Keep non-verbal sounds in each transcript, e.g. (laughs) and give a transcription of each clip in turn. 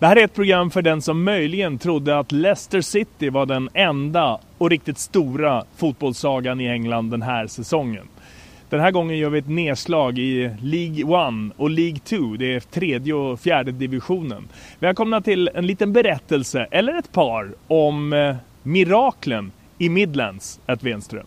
Det här är ett program för den som möjligen trodde att Leicester City var den enda och riktigt stora fotbollssagan i England den här säsongen. Den här gången gör vi ett nedslag i League 1 och League 2, det är tredje och fjärde divisionen. Välkomna till en liten berättelse, eller ett par, om eh, miraklen i Midlands, ett Wenström.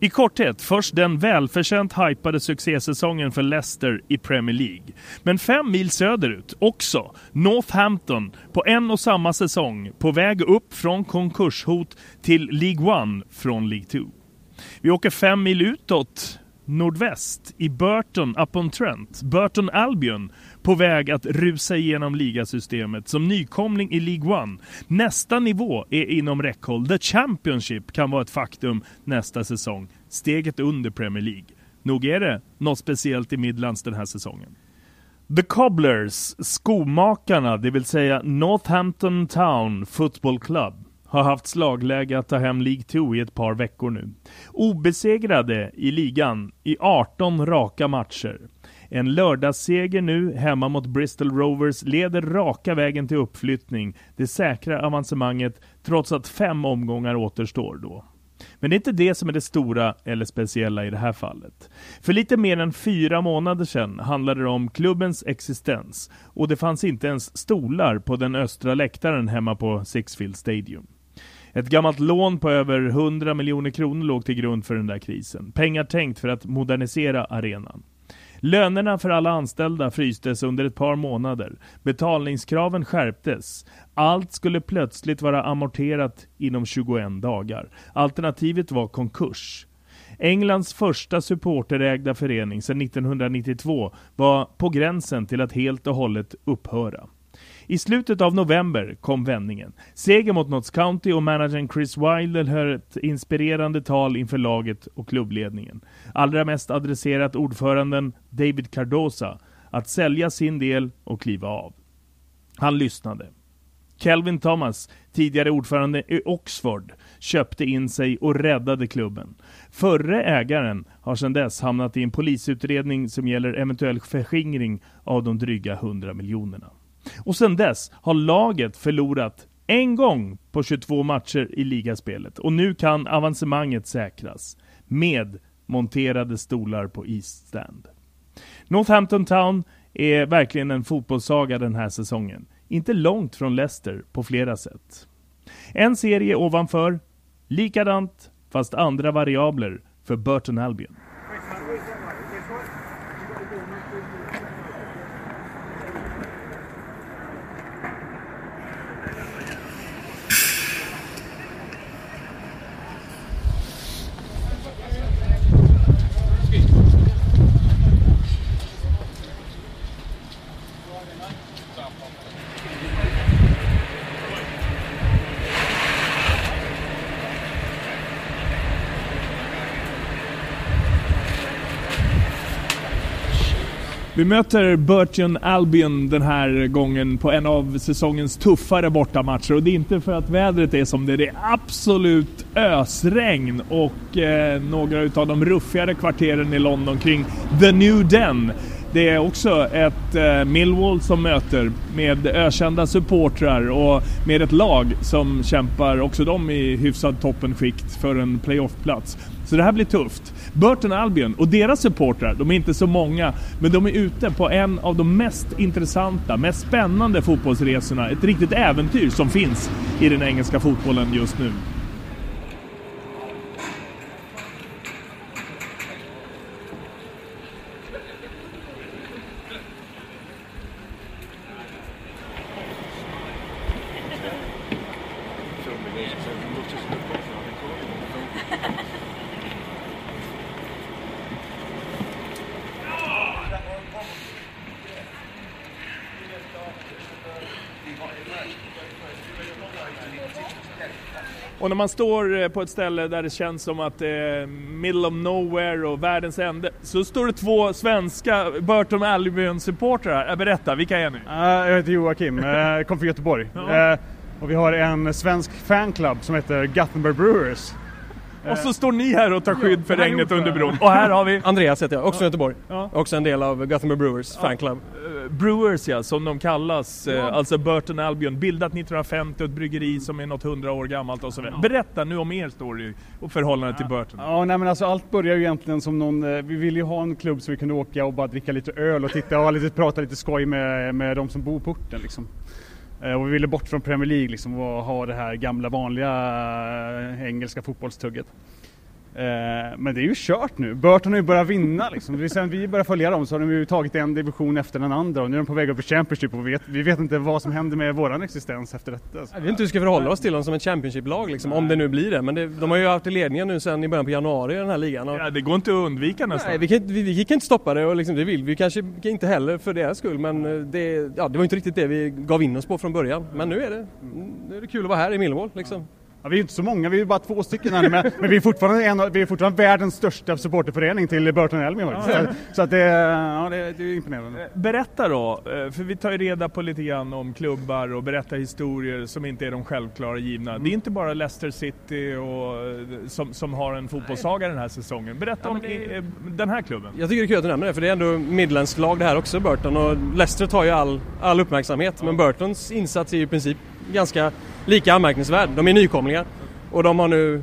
I korthet, först den välförtjänt hypade succésäsongen för Leicester i Premier League. Men fem mil söderut, också, Northampton, på en och samma säsong, på väg upp från konkurshot till League 1 från League 2. Vi åker fem mil utåt, nordväst, i Burton upon Trent, Burton Albion, på väg att rusa igenom ligasystemet som nykomling i League 1. Nästa nivå är inom räckhåll. The Championship kan vara ett faktum nästa säsong. Steget under Premier League. Nog är det något speciellt i Midlands den här säsongen. The Cobblers, skomakarna, det vill säga Northampton Town Football Club, har haft slagläge att ta hem League 2 i ett par veckor nu. Obesegrade i ligan i 18 raka matcher. En lördagsseger nu hemma mot Bristol Rovers leder raka vägen till uppflyttning, det säkra avancemanget trots att fem omgångar återstår då. Men det är inte det som är det stora eller speciella i det här fallet. För lite mer än fyra månader sedan handlade det om klubbens existens och det fanns inte ens stolar på den östra läktaren hemma på Sixfield Stadium. Ett gammalt lån på över 100 miljoner kronor låg till grund för den där krisen. Pengar tänkt för att modernisera arenan. Lönerna för alla anställda frystes under ett par månader. Betalningskraven skärptes. Allt skulle plötsligt vara amorterat inom 21 dagar. Alternativet var konkurs. Englands första supporterägda förening sedan 1992 var på gränsen till att helt och hållet upphöra. I slutet av november kom vändningen. Seger mot Notts County och managern Chris Wilder höll ett inspirerande tal inför laget och klubbledningen. Allra mest adresserat ordföranden David Cardosa att sälja sin del och kliva av. Han lyssnade. Kelvin Thomas, tidigare ordförande i Oxford, köpte in sig och räddade klubben. Förre ägaren har sedan dess hamnat i en polisutredning som gäller eventuell förskingring av de dryga 100 miljonerna. Och sedan dess har laget förlorat en gång på 22 matcher i ligaspelet och nu kan avancemanget säkras med monterade stolar på East Stand. Northampton Town är verkligen en fotbollssaga den här säsongen. Inte långt från Leicester på flera sätt. En serie ovanför, likadant fast andra variabler för Burton Albion. Vi möter Burton Albion den här gången på en av säsongens tuffare bortamatcher och det är inte för att vädret är som det är. Det är absolut ösregn och eh, några utav de ruffigare kvarteren i London kring The New Den. Det är också ett eh, Millwall som möter med ökända supportrar och med ett lag som kämpar också de i hyfsad toppenskikt för en playoffplats. Så det här blir tufft. Burton Albion och deras supportrar, de är inte så många, men de är ute på en av de mest intressanta, mest spännande fotbollsresorna. Ett riktigt äventyr som finns i den engelska fotbollen just nu. Och när man står eh, på ett ställe där det känns som att det är middle of nowhere och världens ände, så står det två svenska Burton Albion-supportrar här. Berätta, vilka är ni? Uh, jag heter Joakim, uh, kom från Göteborg. Ja. Uh, och vi har en svensk fanclub som heter Gothenburg Brewers. Och så står ni här och tar skydd för regnet under bron. Och här har vi... Andreas heter jag, också från Göteborg. Ja. Också en del av Gothenburg Brewers fanclub. Brewers ja, som de kallas. Ja. Alltså Burton Albion. Bildat 1950 och ett bryggeri som är något hundra år gammalt och så vidare. Berätta nu om er story och förhållandet till Burton. Ja, nej men alltså allt börjar ju egentligen som någon, vi ville ju ha en klubb så vi kunde åka och bara dricka lite öl och titta och lite, prata lite skoj med, med de som bor på orten liksom. Och vi ville bort från Premier League liksom och ha det här gamla vanliga engelska fotbollstugget. Men det är ju kört nu. Burton har ju börjat vinna liksom. Sen vi började följa dem så har de ju tagit en division efter den andra och nu är de på väg upp i Championship och vi vet, vi vet inte vad som händer med våran existens efter detta. Vi vet inte hur vi ska förhålla oss till dem som ett Championship-lag liksom, om det nu blir det. Men det, de har ju haft ledningen nu sen i början på januari i den här ligan. Och... Ja, det går inte att undvika nästan. Nej, vi kan, vi, vi kan inte stoppa det och liksom, det vill vi kanske inte heller för deras skull. Men det, ja, det var inte riktigt det vi gav in oss på från början. Men nu är det, nu är det kul att vara här i Millwall liksom. Ja, vi är inte så många, vi är bara två stycken här men, men vi, är fortfarande en, vi är fortfarande världens största supporterförening till Burton Albion ja. så, så att det, ja, det, det, är imponerande. Berätta då, för vi tar ju reda på lite grann om klubbar och berättar historier som inte är de självklara givna. Mm. Det är inte bara Leicester City och, som, som har en fotbollssaga den här säsongen. Berätta ja, om det, den här klubben. Jag tycker det är kul att du nämner det för det är ändå midländskt lag det här också, Burton. Och Leicester tar ju all, all uppmärksamhet men Burtons insats är ju i princip ganska lika anmärkningsvärd. De är nykomlingar och de har nu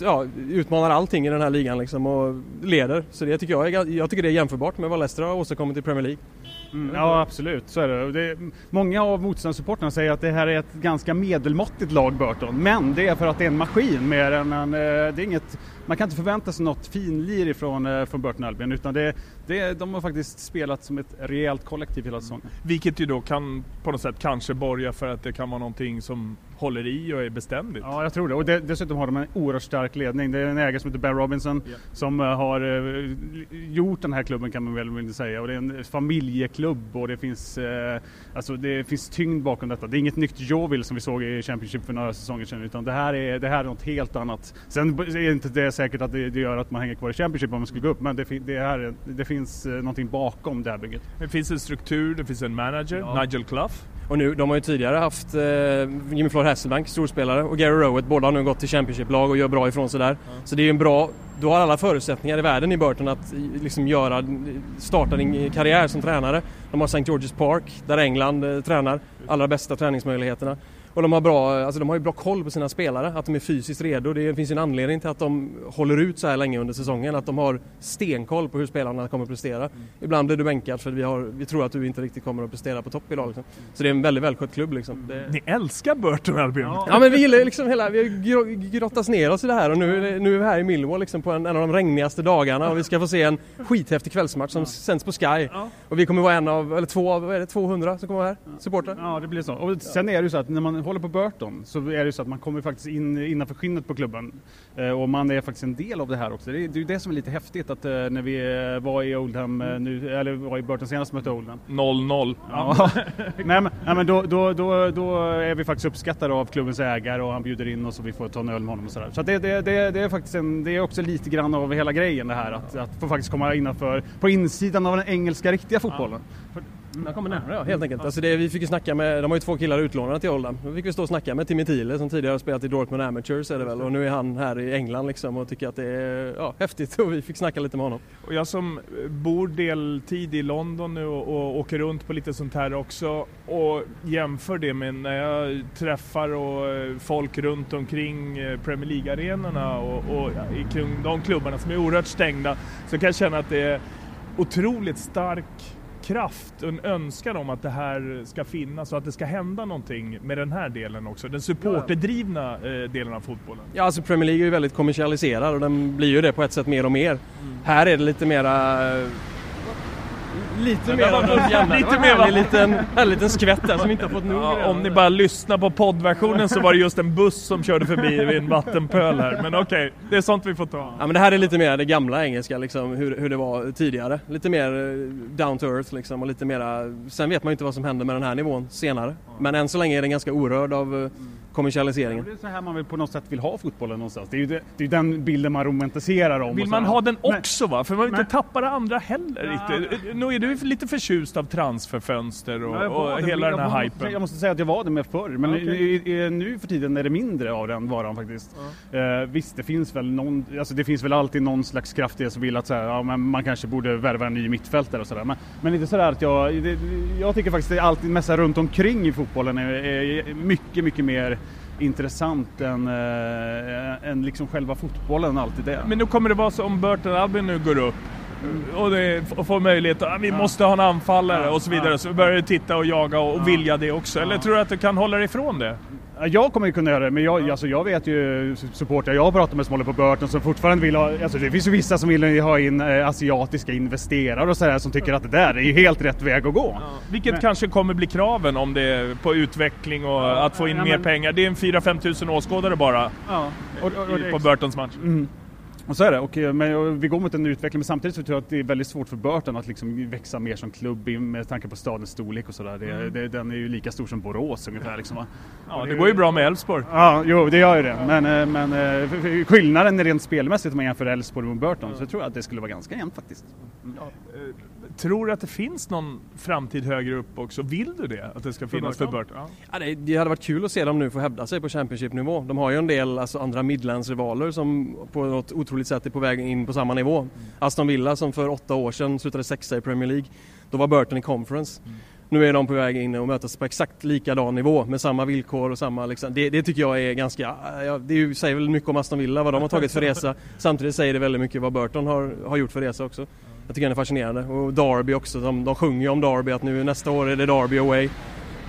ja, utmanar allting i den här ligan liksom och leder. Så det tycker jag, är, jag tycker det är jämförbart med vad Leicester har åstadkommit i Premier League. Mm, ja absolut, så är det. det många av motståndarsupportrarna säger att det här är ett ganska medelmåttigt lag Burton, men det är för att det är en maskin mer än en, eh, det är inget, man kan inte förvänta sig något finlir ifrån eh, från Burton Albion utan det, det, de har faktiskt spelat som ett rejält kollektiv hela säsongen. Vilket ju då kan på något sätt kanske borga för att det kan vara någonting som håller i och är beständigt. Ja, jag tror det. Och det, dessutom har de en oerhört stark ledning. Det är en ägare som heter Ben Robinson yeah. som uh, har gjort den här klubben kan man väl säga. Och det är en familjeklubb och det finns, uh, alltså det finns tyngd bakom detta. Det är inget nytt Jovil som vi såg i Championship för några säsonger sedan utan det här är, det här är något helt annat. Sen är inte det säkert att det, det gör att man hänger kvar i Championship om man skulle gå upp men det, det, här, det finns uh, någonting bakom det här bygget. Det finns en struktur, det finns en manager, ja. Nigel Clough. Och nu, de har ju tidigare haft eh, Jimmy Floyd Hasselbank, storspelare, och Gary Rowett. Båda har nu gått till Championship-lag och gör bra ifrån sig där. Mm. Så det är ju en bra, du har alla förutsättningar i världen i Burton att liksom göra, starta din karriär som tränare. De har St. George's Park, där England eh, tränar, allra bästa träningsmöjligheterna. Och de har, bra, alltså de har ju bra koll på sina spelare, att de är fysiskt redo. Det finns ju en anledning till att de håller ut så här länge under säsongen, att de har stenkoll på hur spelarna kommer att prestera. Mm. Ibland blir du bänkad för vi, har, vi tror att du inte riktigt kommer att prestera på topp idag. Liksom. Så det är en väldigt välskött klubb. Liksom. Det... Ni älskar Burton Albion! Ja. ja men vi gillar liksom hela, vi har grottats ner oss i det här och nu, nu är vi här i Millwall liksom på en, en, av de regnigaste dagarna och vi ska få se en skithäftig kvällsmatch som ja. sänds på Sky. Ja. Och vi kommer vara en av, eller två av, vad är det, 200 som kommer vara här? Supportrar. Ja det blir så. Och sen är det ju så att när man håller på Burton så är det så att man kommer faktiskt in innanför skinnet på klubben eh, och man är faktiskt en del av det här också. Det är ju det som är lite häftigt att eh, när vi eh, var i Oldham nu, eller var i Burton senast mötte Oldham. 0-0. Ja. (laughs) nej, men, nej, men då, då, då, då är vi faktiskt uppskattade av klubbens ägare och han bjuder in oss och vi får ta en öl med honom och sådär. Så det, det, det, det är faktiskt en, det är också lite grann av hela grejen det här att, att få faktiskt komma innanför, på insidan av den engelska riktiga fotbollen. Man kommer närmare ja, helt enkelt. Alltså det, vi fick ju snacka med, de har ju två killar utlånade till Oldham. Då fick vi stå och snacka med Timmy Thiele som tidigare har spelat i Dortmund Amateurs är det väl och nu är han här i England liksom och tycker att det är ja, häftigt (laughs) och vi fick snacka lite med honom. Och jag som bor deltid i London nu och, och åker runt på lite sånt här också och jämför det med när jag träffar och eh, folk runt omkring eh, Premier League-arenorna och, och i de klubbarna som är oerhört stängda så kan jag känna att det är otroligt stark kraft och en önskan om att det här ska finnas och att det ska hända någonting med den här delen också. Den supporterdrivna eh, delen av fotbollen. Ja, alltså Premier League är ju väldigt kommersialiserad och den blir ju det på ett sätt mer och mer. Mm. Här är det lite mera Lite mer av något Lite mer en liten, en liten skvätt där som inte har fått nog. Ja, om ni bara lyssnar på poddversionen så var det just en buss som körde förbi vid en vattenpöl här. Men okej, okay, det är sånt vi får ta. Ja men det här är lite mer det gamla engelska liksom, hur, hur det var tidigare. Lite mer eh, down to earth liksom och lite mera, sen vet man ju inte vad som händer med den här nivån senare. Men än så länge är den ganska orörd av eh, kommersialiseringen. det är så här man vill på något sätt vill ha fotbollen någonstans. Det är ju det, det är den bilden man romantiserar om. Vill man ha den också va? För man vill inte tappa det andra heller ja, riktigt. Nu är du lite förtjust av transferfönster och, och det, hela den här hypen. Jag måste säga att jag var det med förr, men okay. nu för tiden är det mindre av den varan faktiskt. Ja. Uh, visst, det finns väl någon, alltså det finns väl alltid någon slags kraft i det som vill att så här, ja, men man kanske borde värva en ny mittfältare och sådär. Men, men inte sådär att jag, det, jag tycker faktiskt att allt mesta runt omkring i fotbollen är, är mycket, mycket mer intressant än, äh, än liksom själva fotbollen alltid är. Men nu kommer det vara så om Burton Albion nu går upp och, det, och får möjlighet att ah, vi måste ha en anfallare och så vidare. Så börjar du titta och jaga och, och vilja det också. Eller tror du att du kan hålla dig ifrån det? Jag kommer ju kunna göra det, men jag, alltså jag vet ju supportrar jag har pratat med som håller på Burton som fortfarande vill ha, alltså det finns ju vissa som vill ha in eh, asiatiska investerare och sådär som tycker att det där är ju helt rätt väg att gå. Ja. Vilket men, kanske kommer bli kraven om det på utveckling och ja, att få in ja, mer men, pengar. Det är en 4-5 tusen åskådare bara och, och, och, på Burtons match. Mm. Och så är det, och, eh, men vi går mot en utveckling men samtidigt så tror jag att det är väldigt svårt för Burton att liksom växa mer som klubb med tanke på stadens storlek och sådär. Mm. Det, den är ju lika stor som Borås ungefär. Liksom, va? Ja, det, det går ju bra med Elfsborg. Ja, jo det gör ju det. Men, eh, men eh, skillnaden rent spelmässigt om man jämför Elfsborg och Burton så tror jag att det skulle vara ganska jämnt faktiskt. Mm. Ja, Tror du att det finns någon framtid högre upp också? Vill du det? Att det ska finnas för Burton? Ja. ja det, det, hade varit kul att se dem nu få hävda sig på Championship-nivå. De har ju en del alltså, andra Midlands-rivaler som på något otroligt sätt är på väg in på samma nivå. Mm. Aston Villa som för åtta år sedan slutade sexa i Premier League. Då var Burton i Conference. Mm. Nu är de på väg in och mötas på exakt likadan nivå med samma villkor och samma liksom. det, det tycker jag är ganska, ja, det säger väl mycket om Aston Villa vad de har tagit för resa. Samtidigt säger det väldigt mycket vad Burton har, har gjort för resa också. Jag tycker den är fascinerande. Och Derby också, de, de sjunger ju om Derby att nu nästa år är det Derby away.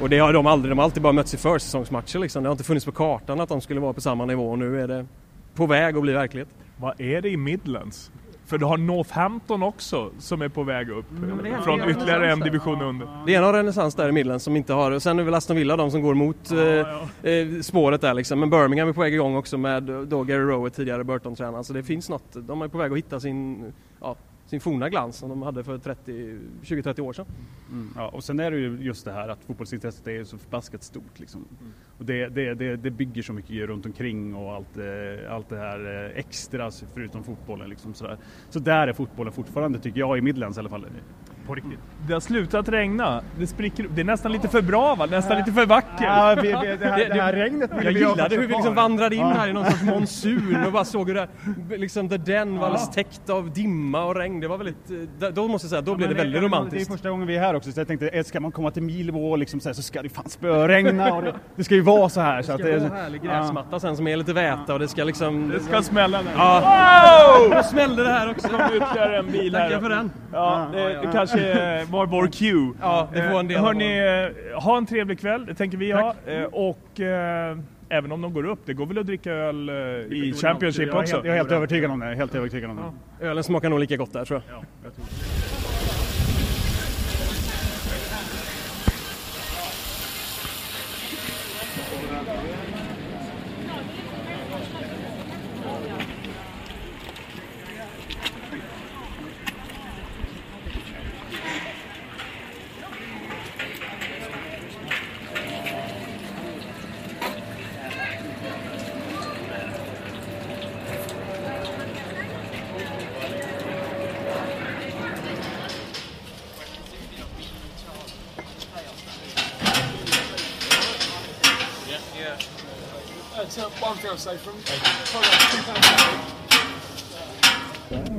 Och det har de aldrig, de har alltid bara mötts i försäsongsmatcher liksom. Det har inte funnits på kartan att de skulle vara på samma nivå och nu är det på väg att bli verklighet. Vad är det i Midlands? För du har Northampton också som är på väg upp mm, från ytterligare en division under. Det är en renässans där i Midlands som inte har, sen är väl Aston Villa de som går mot ja, ja. Eh, eh, spåret där liksom. Men Birmingham är på väg igång också med då Gary Rowett tidigare Burton-tränare. Så det finns något, de är på väg att hitta sin, ja, sin forna glans som de hade för 20-30 år sedan. Mm. Ja, och sen är det ju just det här att fotbollsintresset är så förbaskat stort. Liksom. Mm. Och det, det, det, det, bygger så mycket runt omkring och allt, eh, allt det här eh, extra förutom fotbollen. Liksom, sådär. Så där är fotbollen fortfarande, tycker jag, i Midlands i alla fall. På riktigt. Det har slutat regna. Det spricker Det är nästan lite för bra va? Nästan lite för vackert. Ja, vi, vi, det, här, det här regnet Jag gillade hur vi liksom vandrade in här i någon sorts monsun och bara såg hur det liksom The Den var alldeles täckt av dimma och regn. Det var väldigt, eh, då måste jag säga, då ja, blev det väldigt romantiskt. Det är första gången vi är här också så jag tänkte, ska man komma till Milvå liksom, så, så ska det fan spöregna och det, det ska ju vara så här. Så det ska att, vara härlig gräsmatta sen som är lite väta och det ska liksom... Det ska smälla nu. Ja. Wow! Nu smällde det här också. Det kom ytterligare en bil här. Tackar för den. Ja, det, det kanske var vår cue. Ja, det får en del eh, Hörni, eh, ha en trevlig kväll, det tänker vi ha. Eh, och eh, även om de går upp, det går väl att dricka öl eh, i Championship också? Jag är helt övertygad om det. Helt övertygad om det. Ja. Ölen smakar nog lika gott där tror jag. Ja, jag tror.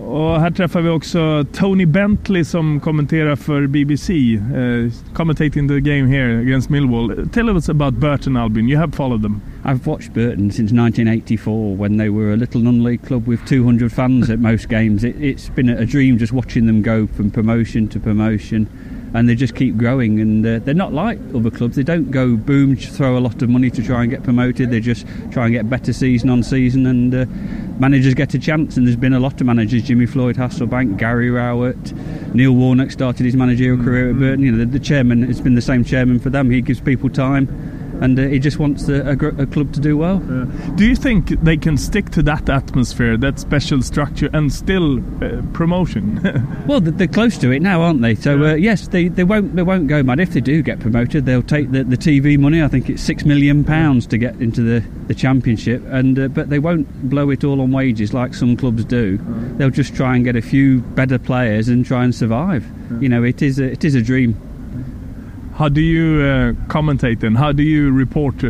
Och här träffar vi också Tony Bentley som kommenterar för BBC. Uh, eh, commentating the game here against Millwall. Tell us about Burton Albion. You have followed them. I've watched Burton since 1984 when they were a little non-league club with 200 fans at most games. It, it's been a dream just watching them go from promotion to promotion and they just keep growing. And uh, they're not like other clubs. They don't go boom, throw a lot of money to try and get promoted. They just try and get better season on season, and uh, managers get a chance. And there's been a lot of managers: Jimmy Floyd, Hasselbank, Gary Rowett, Neil Warnock started his managerial career at Burton. You know, the, the chairman has been the same chairman for them. He gives people time and uh, he just wants a, a, a, club to do well. Do you think they can stick to that atmosphere, that special structure, and still uh, promotion? (laughs) well, they're close to it now, aren't they? So yeah. uh, yes, they, they won't they won't go mad if they do get promoted. They'll take the, the TV money. I think it's six million pounds to get into the, the championship, and uh, but they won't blow it all on wages like some clubs do. They'll just try and get a few better players and try and survive. You know, it is a, it is a dream. How do you uh, commentate then? How do you report uh,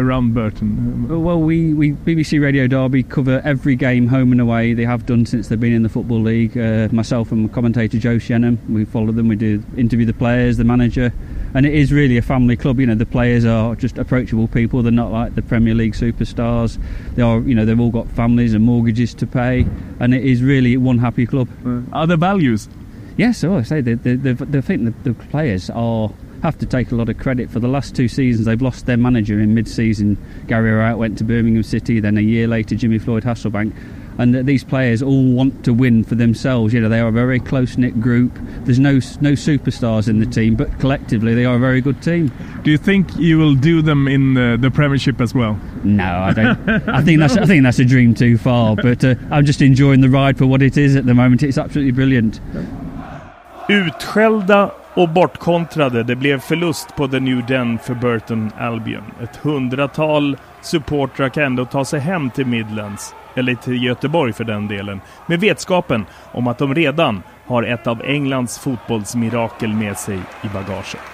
around Burton? Well, we, we BBC Radio Derby cover every game home and away. They have done since they've been in the Football League. Uh, myself and commentator Joe Shenham, we follow them. We do interview the players, the manager, and it is really a family club. You know, the players are just approachable people. They're not like the Premier League superstars. They are, you know, they've all got families and mortgages to pay, and it is really one happy club. Are there values? Yes, so I say the the, the, the thing the, the players are have to take a lot of credit for the last two seasons. They've lost their manager in mid-season. Gary Wright went to Birmingham City. Then a year later, Jimmy Floyd Hasselbank. And these players all want to win for themselves. You know, they are a very close knit group. There's no no superstars in the team, but collectively they are a very good team. Do you think you will do them in the, the Premiership as well? No, I don't. (laughs) I think that's I think that's a dream too far. But uh, I'm just enjoying the ride for what it is at the moment. It's absolutely brilliant. Utskällda och bortkontrade. Det blev förlust på The New Den för Burton Albion. Ett hundratal supportrar kan ändå ta sig hem till Midlands, eller till Göteborg för den delen, med vetskapen om att de redan har ett av Englands fotbollsmirakel med sig i bagaget.